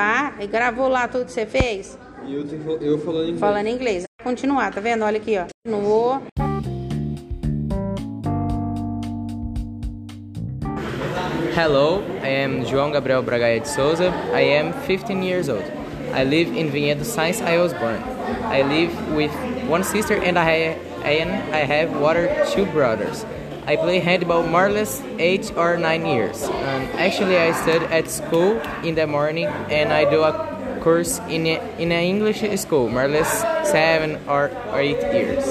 Ah, e gravou lá tudo que você fez? E eu, tô- eu falando inglês. Falando inglês. Continuar, tá vendo? Olha aqui, ó. No Hello, I am João Gabriel Bragaia de Souza. I am 15 years old. I live in Vinhedo since I was born. I live with one sister and I, and I have water two brothers. I play handball more or less 8 or 9 years. And actually I study at school in the morning and I do a course in in an English school more or less 7 or 8 years.